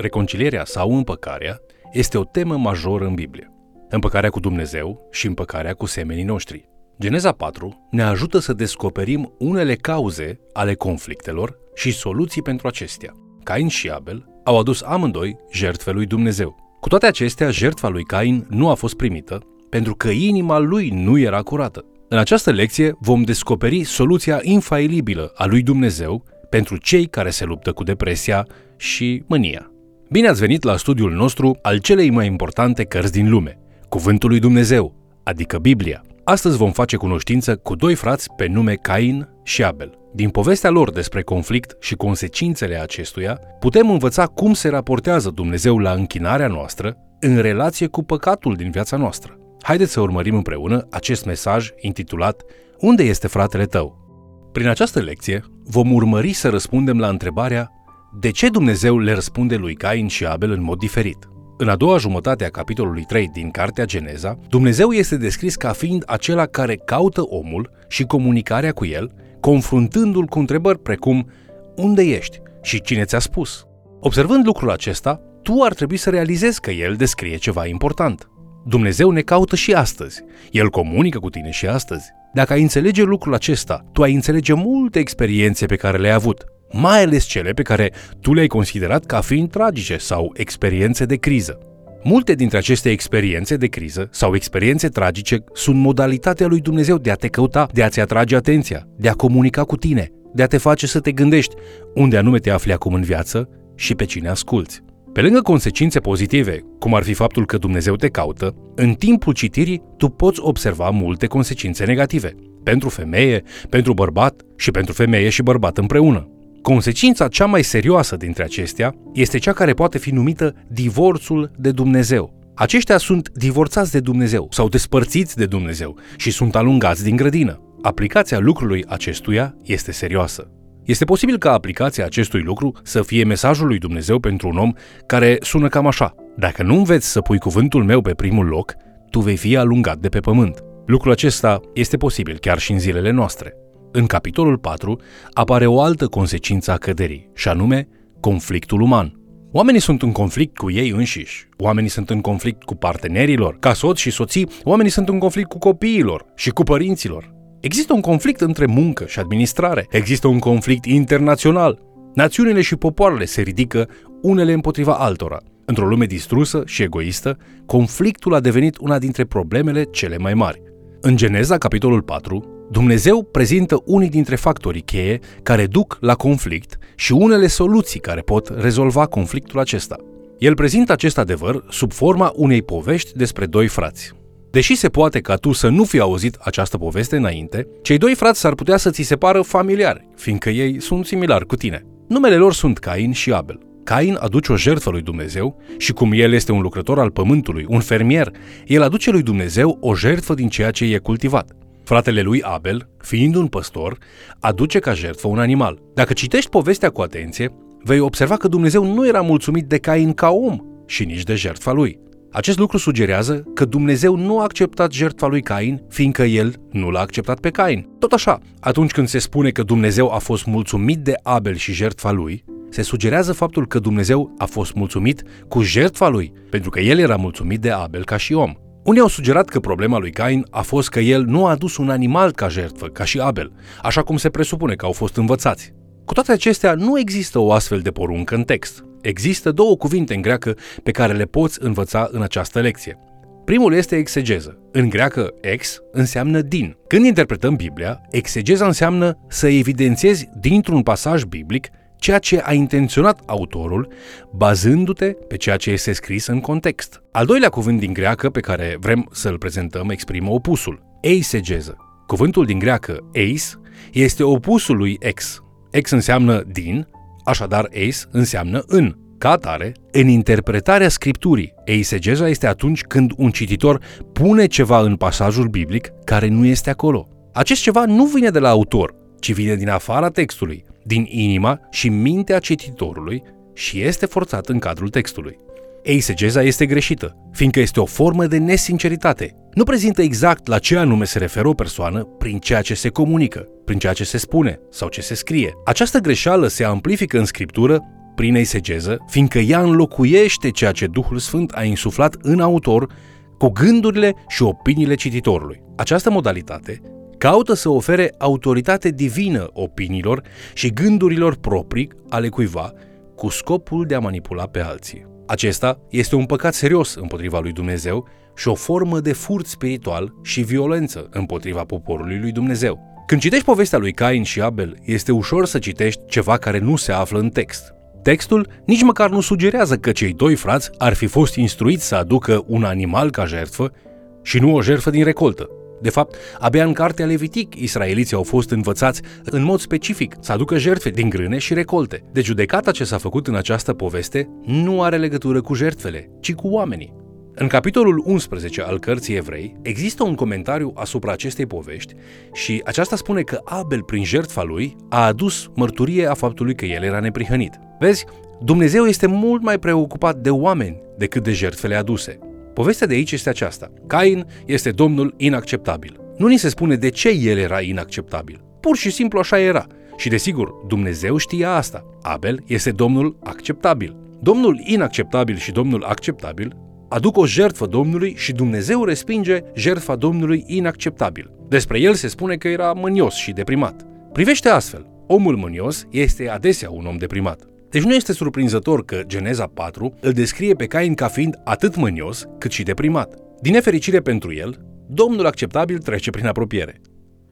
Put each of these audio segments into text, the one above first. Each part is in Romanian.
reconcilierea sau împăcarea este o temă majoră în Biblie. Împăcarea cu Dumnezeu și împăcarea cu semenii noștri. Geneza 4 ne ajută să descoperim unele cauze ale conflictelor și soluții pentru acestea. Cain și Abel au adus amândoi jertfe lui Dumnezeu. Cu toate acestea, jertfa lui Cain nu a fost primită pentru că inima lui nu era curată. În această lecție vom descoperi soluția infailibilă a lui Dumnezeu pentru cei care se luptă cu depresia și mânia. Bine ați venit la studiul nostru al celei mai importante cărți din lume, Cuvântul lui Dumnezeu, adică Biblia. Astăzi vom face cunoștință cu doi frați pe nume Cain și Abel. Din povestea lor despre conflict și consecințele acestuia, putem învăța cum se raportează Dumnezeu la închinarea noastră în relație cu păcatul din viața noastră. Haideți să urmărim împreună acest mesaj intitulat Unde este fratele tău? Prin această lecție vom urmări să răspundem la întrebarea de ce Dumnezeu le răspunde lui Cain și Abel în mod diferit. În a doua jumătate a capitolului 3 din Cartea Geneza, Dumnezeu este descris ca fiind acela care caută omul și comunicarea cu el, confruntându-l cu întrebări precum Unde ești? și cine ți-a spus? Observând lucrul acesta, tu ar trebui să realizezi că el descrie ceva important. Dumnezeu ne caută și astăzi. El comunică cu tine și astăzi. Dacă ai înțelege lucrul acesta, tu ai înțelege multe experiențe pe care le-ai avut, mai ales cele pe care tu le-ai considerat ca fiind tragice sau experiențe de criză. Multe dintre aceste experiențe de criză sau experiențe tragice sunt modalitatea lui Dumnezeu de a te căuta, de a-ți atrage atenția, de a comunica cu tine, de a te face să te gândești unde anume te afli acum în viață și pe cine asculți. Pe lângă consecințe pozitive, cum ar fi faptul că Dumnezeu te caută, în timpul citirii tu poți observa multe consecințe negative. Pentru femeie, pentru bărbat și pentru femeie și bărbat împreună. Consecința cea mai serioasă dintre acestea este cea care poate fi numită divorțul de Dumnezeu. Aceștia sunt divorțați de Dumnezeu sau despărțiți de Dumnezeu și sunt alungați din grădină. Aplicația lucrului acestuia este serioasă. Este posibil ca aplicația acestui lucru să fie mesajul lui Dumnezeu pentru un om care sună cam așa. Dacă nu înveți să pui cuvântul meu pe primul loc, tu vei fi alungat de pe pământ. Lucrul acesta este posibil chiar și în zilele noastre. În capitolul 4 apare o altă consecință a căderii, și anume conflictul uman. Oamenii sunt în conflict cu ei înșiși, oamenii sunt în conflict cu partenerilor, ca soți și soții, oamenii sunt în conflict cu copiilor și cu părinților. Există un conflict între muncă și administrare, există un conflict internațional. Națiunile și popoarele se ridică unele împotriva altora. Într-o lume distrusă și egoistă, conflictul a devenit una dintre problemele cele mai mari. În Geneza, capitolul 4, Dumnezeu prezintă unii dintre factorii cheie care duc la conflict și unele soluții care pot rezolva conflictul acesta. El prezintă acest adevăr sub forma unei povești despre doi frați. Deși se poate ca tu să nu fi auzit această poveste înainte, cei doi frați s-ar putea să ți se pară familiari, fiindcă ei sunt similari cu tine. Numele lor sunt Cain și Abel. Cain aduce o jertfă lui Dumnezeu și cum el este un lucrător al pământului, un fermier, el aduce lui Dumnezeu o jertfă din ceea ce e cultivat. Fratele lui Abel, fiind un păstor, aduce ca jertfă un animal. Dacă citești povestea cu atenție, vei observa că Dumnezeu nu era mulțumit de Cain ca om și nici de jertfa lui. Acest lucru sugerează că Dumnezeu nu a acceptat jertfa lui Cain, fiindcă el nu l-a acceptat pe Cain. Tot așa, atunci când se spune că Dumnezeu a fost mulțumit de Abel și jertfa lui, se sugerează faptul că Dumnezeu a fost mulțumit cu jertfa lui, pentru că el era mulțumit de Abel ca și om. Unii au sugerat că problema lui Cain a fost că el nu a adus un animal ca jertfă, ca și Abel, așa cum se presupune că au fost învățați. Cu toate acestea, nu există o astfel de poruncă în text. Există două cuvinte în greacă pe care le poți învăța în această lecție. Primul este exegeză. În greacă, ex înseamnă din. Când interpretăm Biblia, exegeza înseamnă să evidențiezi dintr-un pasaj biblic ceea ce a intenționat autorul, bazându-te pe ceea ce este scris în context. Al doilea cuvânt din greacă pe care vrem să-l prezentăm exprimă opusul, eisegeză. Cuvântul din greacă eis este opusul lui ex. Ex înseamnă din, așadar eis înseamnă în. Ca atare, în interpretarea scripturii, eisegeza este atunci când un cititor pune ceva în pasajul biblic care nu este acolo. Acest ceva nu vine de la autor, ci vine din afara textului, din inima și mintea cititorului și este forțat în cadrul textului. Eisegeza este greșită, fiindcă este o formă de nesinceritate. Nu prezintă exact la ce anume se referă o persoană prin ceea ce se comunică, prin ceea ce se spune sau ce se scrie. Această greșeală se amplifică în scriptură prin eisegeză, fiindcă ea înlocuiește ceea ce Duhul Sfânt a insuflat în autor cu gândurile și opiniile cititorului. Această modalitate caută să ofere autoritate divină opiniilor și gândurilor proprii ale cuiva cu scopul de a manipula pe alții. Acesta este un păcat serios împotriva lui Dumnezeu și o formă de furt spiritual și violență împotriva poporului lui Dumnezeu. Când citești povestea lui Cain și Abel, este ușor să citești ceva care nu se află în text. Textul nici măcar nu sugerează că cei doi frați ar fi fost instruiți să aducă un animal ca jertfă și nu o jertfă din recoltă. De fapt, abia în cartea Levitic, israeliții au fost învățați în mod specific să aducă jertfe din grâne și recolte. De judecata ce s-a făcut în această poveste nu are legătură cu jertfele, ci cu oamenii. În capitolul 11 al cărții evrei există un comentariu asupra acestei povești și aceasta spune că Abel, prin jertfa lui, a adus mărturie a faptului că el era neprihănit. Vezi, Dumnezeu este mult mai preocupat de oameni decât de jertfele aduse. Povestea de aici este aceasta. Cain este domnul inacceptabil. Nu ni se spune de ce el era inacceptabil. Pur și simplu așa era. Și desigur, Dumnezeu știa asta. Abel este domnul acceptabil. Domnul inacceptabil și domnul acceptabil aduc o jertfă Domnului și Dumnezeu respinge jertfa Domnului inacceptabil. Despre el se spune că era mânios și deprimat. Privește astfel, omul mânios este adesea un om deprimat. Deci nu este surprinzător că Geneza 4 îl descrie pe Cain ca fiind atât mânios cât și deprimat. Din nefericire pentru el, Domnul acceptabil trece prin apropiere.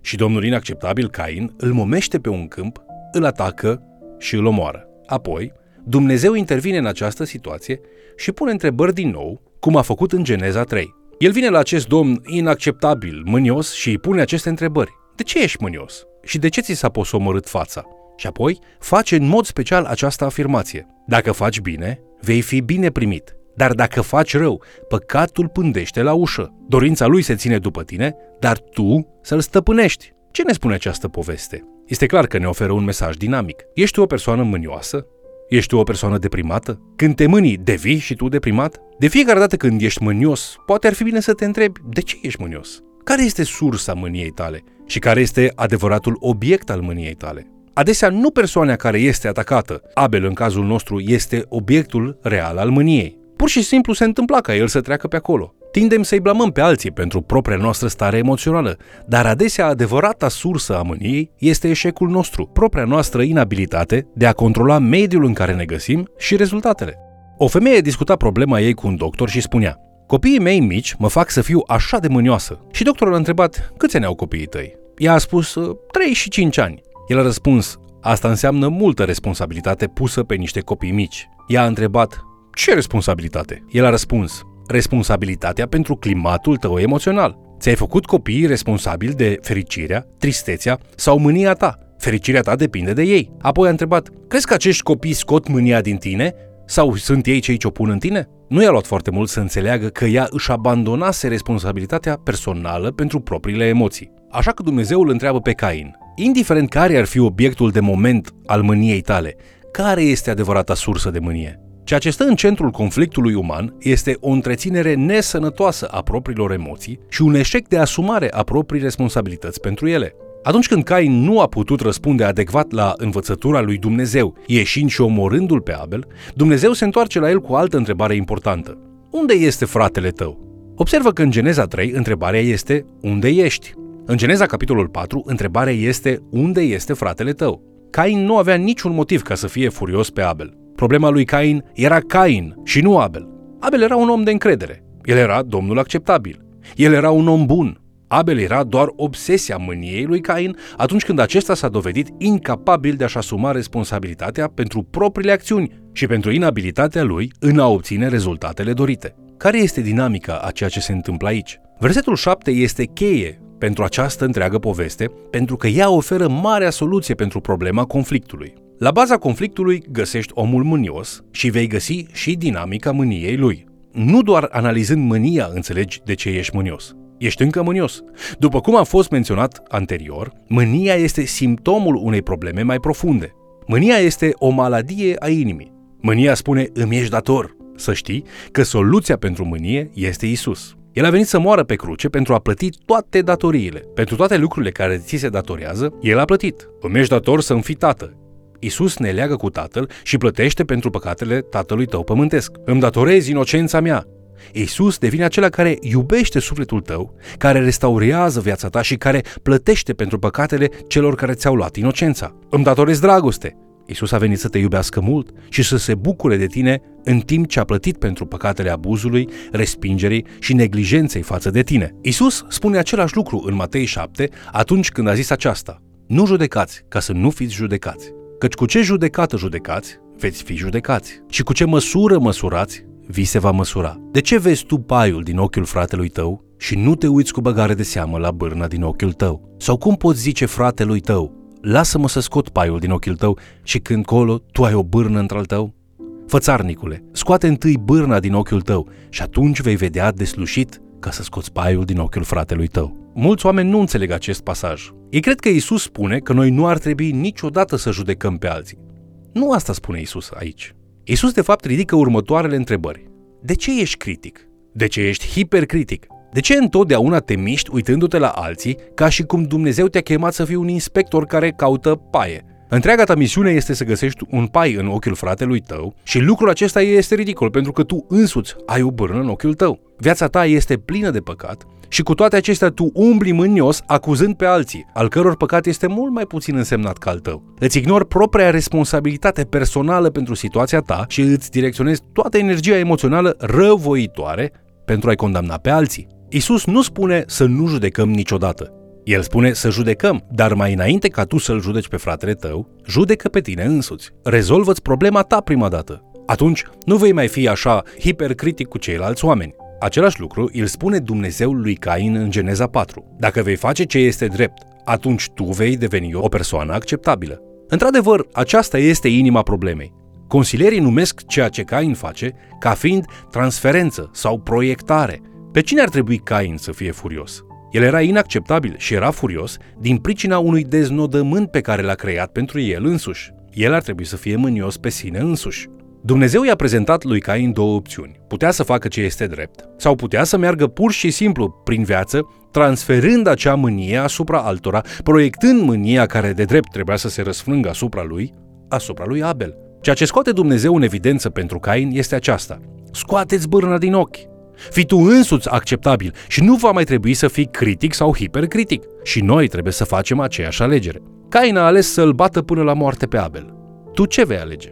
Și Domnul inacceptabil, Cain, îl momește pe un câmp, îl atacă și îl omoară. Apoi, Dumnezeu intervine în această situație și pune întrebări din nou, cum a făcut în Geneza 3. El vine la acest domn inacceptabil, mânios și îi pune aceste întrebări. De ce ești mânios? Și de ce ți s-a posomorât fața? Și apoi face în mod special această afirmație. Dacă faci bine, vei fi bine primit. Dar dacă faci rău, păcatul pândește la ușă. Dorința lui se ține după tine, dar tu să-l stăpânești. Ce ne spune această poveste? Este clar că ne oferă un mesaj dinamic. Ești tu o persoană mânioasă? Ești tu o persoană deprimată? Când te mânii, devii și tu deprimat? De fiecare dată când ești mânios, poate ar fi bine să te întrebi de ce ești mânios? Care este sursa mâniei tale? Și care este adevăratul obiect al mâniei tale? Adesea nu persoana care este atacată, Abel în cazul nostru, este obiectul real al mâniei. Pur și simplu se întâmpla ca el să treacă pe acolo. Tindem să-i blamăm pe alții pentru propria noastră stare emoțională, dar adesea adevărata sursă a mâniei este eșecul nostru, propria noastră inabilitate de a controla mediul în care ne găsim și rezultatele. O femeie discuta problema ei cu un doctor și spunea Copiii mei mici mă fac să fiu așa de mânioasă. Și doctorul a întrebat, câți ani au copiii tăi? Ea a spus, 3 și 5 ani. El a răspuns, asta înseamnă multă responsabilitate pusă pe niște copii mici. Ea a întrebat, ce responsabilitate? El a răspuns, responsabilitatea pentru climatul tău emoțional. Ți-ai făcut copiii responsabili de fericirea, tristețea sau mânia ta. Fericirea ta depinde de ei. Apoi a întrebat, crezi că acești copii scot mânia din tine? Sau sunt ei cei ce o pun în tine? Nu i-a luat foarte mult să înțeleagă că ea își abandonase responsabilitatea personală pentru propriile emoții. Așa că Dumnezeu îl întreabă pe Cain, indiferent care ar fi obiectul de moment al mâniei tale, care este adevărata sursă de mânie? Ceea ce stă în centrul conflictului uman este o întreținere nesănătoasă a propriilor emoții și un eșec de asumare a proprii responsabilități pentru ele. Atunci când Cain nu a putut răspunde adecvat la învățătura lui Dumnezeu, ieșind și omorându-l pe Abel, Dumnezeu se întoarce la el cu o altă întrebare importantă. Unde este fratele tău? Observă că în Geneza 3 întrebarea este unde ești? În Geneza capitolul 4 întrebarea este unde este fratele tău? Cain nu avea niciun motiv ca să fie furios pe Abel. Problema lui Cain era Cain și nu Abel. Abel era un om de încredere. El era domnul acceptabil. El era un om bun. Abel era doar obsesia mâniei lui Cain atunci când acesta s-a dovedit incapabil de a-și asuma responsabilitatea pentru propriile acțiuni și pentru inabilitatea lui în a obține rezultatele dorite. Care este dinamica a ceea ce se întâmplă aici? Versetul 7 este cheie pentru această întreagă poveste, pentru că ea oferă marea soluție pentru problema conflictului. La baza conflictului găsești omul mânios și vei găsi și dinamica mâniei lui. Nu doar analizând mânia înțelegi de ce ești mânios. Ești încă mânios. După cum a fost menționat anterior, mânia este simptomul unei probleme mai profunde. Mânia este o maladie a inimii. Mânia spune îmi ești dator. Să știi că soluția pentru mânie este Isus. El a venit să moară pe cruce pentru a plăti toate datoriile. Pentru toate lucrurile care ți se datorează, El a plătit. Îmi ești dator să-mi fii tată. Isus ne leagă cu Tatăl și plătește pentru păcatele tatălui tău pământesc. Îmi datorezi inocența mea. Isus devine acela care iubește sufletul tău, care restaurează viața ta și care plătește pentru păcatele celor care ți-au luat inocența. Îmi datorezi dragoste. Isus a venit să te iubească mult și să se bucure de tine în timp ce a plătit pentru păcatele abuzului, respingerii și neglijenței față de tine. Isus spune același lucru în Matei 7 atunci când a zis aceasta. Nu judecați ca să nu fiți judecați. Căci cu ce judecată judecați, veți fi judecați. Și cu ce măsură măsurați, vi se va măsura. De ce vezi tu paiul din ochiul fratelui tău și nu te uiți cu băgare de seamă la bârna din ochiul tău? Sau cum poți zice fratelui tău, lasă-mă să scot paiul din ochiul tău și când colo tu ai o bârnă într-al tău? Fățarnicule, scoate întâi bârna din ochiul tău și atunci vei vedea deslușit ca să scoți paiul din ochiul fratelui tău. Mulți oameni nu înțeleg acest pasaj. Ei cred că Isus spune că noi nu ar trebui niciodată să judecăm pe alții. Nu asta spune Isus aici. Isus de fapt ridică următoarele întrebări. De ce ești critic? De ce ești hipercritic? De ce întotdeauna te miști uitându-te la alții ca și cum Dumnezeu te-a chemat să fii un inspector care caută paie? Întreaga ta misiune este să găsești un pai în ochiul fratelui tău și lucrul acesta este ridicol pentru că tu însuți ai o bârnă în ochiul tău. Viața ta este plină de păcat și cu toate acestea tu umbli mânios acuzând pe alții, al căror păcat este mult mai puțin însemnat ca al tău. Îți ignori propria responsabilitate personală pentru situația ta și îți direcționezi toată energia emoțională răvoitoare pentru a-i condamna pe alții. Isus nu spune să nu judecăm niciodată. El spune să judecăm, dar mai înainte ca tu să-l judeci pe fratele tău, judecă pe tine însuți. Rezolvă-ți problema ta prima dată. Atunci nu vei mai fi așa hipercritic cu ceilalți oameni. Același lucru îl spune Dumnezeu lui Cain în Geneza 4. Dacă vei face ce este drept, atunci tu vei deveni o persoană acceptabilă. Într-adevăr, aceasta este inima problemei. Consilierii numesc ceea ce Cain face ca fiind transferență sau proiectare. Pe cine ar trebui Cain să fie furios? El era inacceptabil și era furios din pricina unui deznodământ pe care l-a creat pentru el însuși. El ar trebui să fie mânios pe sine însuși. Dumnezeu i-a prezentat lui Cain două opțiuni. Putea să facă ce este drept sau putea să meargă pur și simplu prin viață, transferând acea mânie asupra altora, proiectând mânia care de drept trebuia să se răsfrângă asupra lui, asupra lui Abel. Ceea ce scoate Dumnezeu în evidență pentru Cain este aceasta. Scoateți bârna din ochi. Fii tu însuți acceptabil și nu va mai trebui să fii critic sau hipercritic. Și noi trebuie să facem aceeași alegere. Cain a ales să-l bată până la moarte pe Abel. Tu ce vei alege?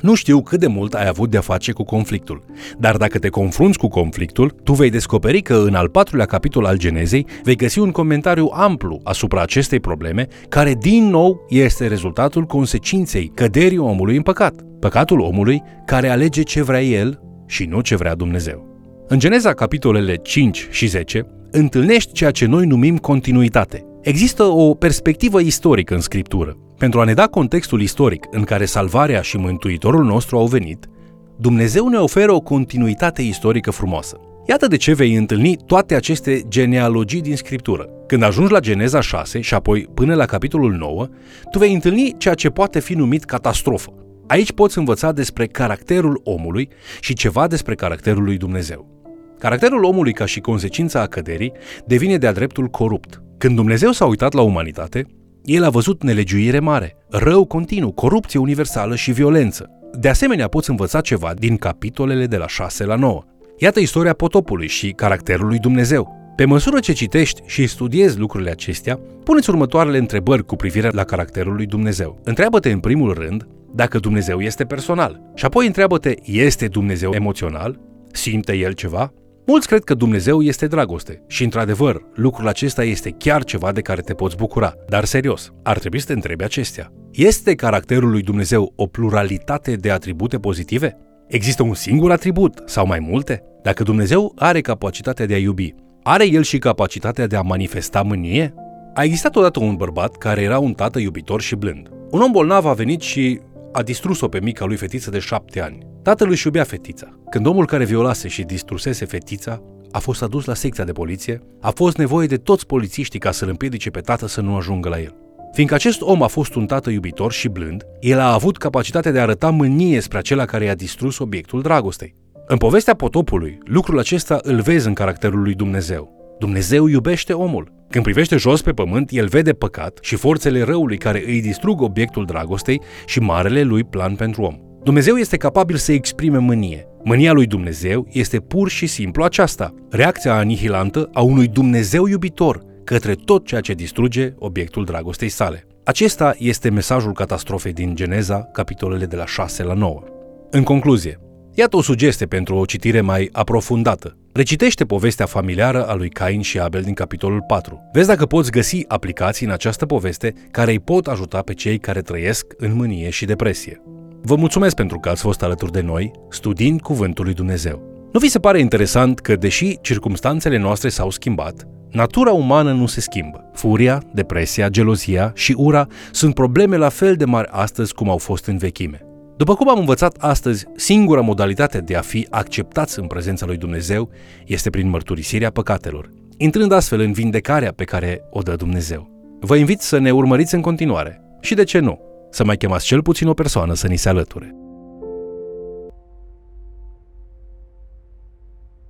Nu știu cât de mult ai avut de-a face cu conflictul, dar dacă te confrunți cu conflictul, tu vei descoperi că în al patrulea capitol al Genezei vei găsi un comentariu amplu asupra acestei probleme, care din nou este rezultatul consecinței căderii omului în păcat. Păcatul omului care alege ce vrea el și nu ce vrea Dumnezeu. În Geneza capitolele 5 și 10 întâlnești ceea ce noi numim continuitate. Există o perspectivă istorică în scriptură. Pentru a ne da contextul istoric în care salvarea și mântuitorul nostru au venit, Dumnezeu ne oferă o continuitate istorică frumoasă. Iată de ce vei întâlni toate aceste genealogii din scriptură. Când ajungi la Geneza 6 și apoi până la capitolul 9, tu vei întâlni ceea ce poate fi numit catastrofă. Aici poți învăța despre caracterul omului și ceva despre caracterul lui Dumnezeu. Caracterul omului ca și consecința a căderii devine de-a dreptul corupt. Când Dumnezeu s-a uitat la umanitate, el a văzut nelegiuire mare, rău continuu, corupție universală și violență. De asemenea, poți învăța ceva din capitolele de la 6 la 9. Iată istoria potopului și caracterul lui Dumnezeu. Pe măsură ce citești și studiezi lucrurile acestea, puneți următoarele întrebări cu privire la caracterul lui Dumnezeu. Întreabă-te în primul rând dacă Dumnezeu este personal și apoi întreabă-te, este Dumnezeu emoțional? Simte El ceva? Mulți cred că Dumnezeu este dragoste și, într-adevăr, lucrul acesta este chiar ceva de care te poți bucura. Dar serios, ar trebui să te întrebi acestea. Este caracterul lui Dumnezeu o pluralitate de atribute pozitive? Există un singur atribut sau mai multe? Dacă Dumnezeu are capacitatea de a iubi, are El și capacitatea de a manifesta mânie? A existat odată un bărbat care era un tată iubitor și blând. Un om bolnav a venit și a distrus-o pe mica lui fetiță de șapte ani. Tatăl își iubea fetița. Când omul care violase și distrusese fetița a fost adus la secția de poliție, a fost nevoie de toți polițiștii ca să-l împiedice pe tată să nu ajungă la el. Fiindcă acest om a fost un tată iubitor și blând, el a avut capacitatea de a arăta mânie spre acela care i-a distrus obiectul dragostei. În povestea potopului, lucrul acesta îl vezi în caracterul lui Dumnezeu. Dumnezeu iubește omul. Când privește jos pe pământ, el vede păcat și forțele răului care îi distrug obiectul dragostei și marele lui plan pentru om. Dumnezeu este capabil să exprime mânie. Mânia lui Dumnezeu este pur și simplu aceasta, reacția anihilantă a unui Dumnezeu iubitor către tot ceea ce distruge obiectul dragostei sale. Acesta este mesajul catastrofei din Geneza, capitolele de la 6 la 9. În concluzie, iată o sugestie pentru o citire mai aprofundată. Recitește povestea familiară a lui Cain și Abel din capitolul 4. Vezi dacă poți găsi aplicații în această poveste care îi pot ajuta pe cei care trăiesc în mânie și depresie. Vă mulțumesc pentru că ați fost alături de noi, studiind Cuvântul lui Dumnezeu. Nu vi se pare interesant că, deși circumstanțele noastre s-au schimbat, natura umană nu se schimbă. Furia, depresia, gelozia și ura sunt probleme la fel de mari astăzi cum au fost în vechime. După cum am învățat astăzi, singura modalitate de a fi acceptați în prezența lui Dumnezeu este prin mărturisirea păcatelor, intrând astfel în vindecarea pe care o dă Dumnezeu. Vă invit să ne urmăriți în continuare și, de ce nu, să mai chemați cel puțin o persoană să ni se alăture.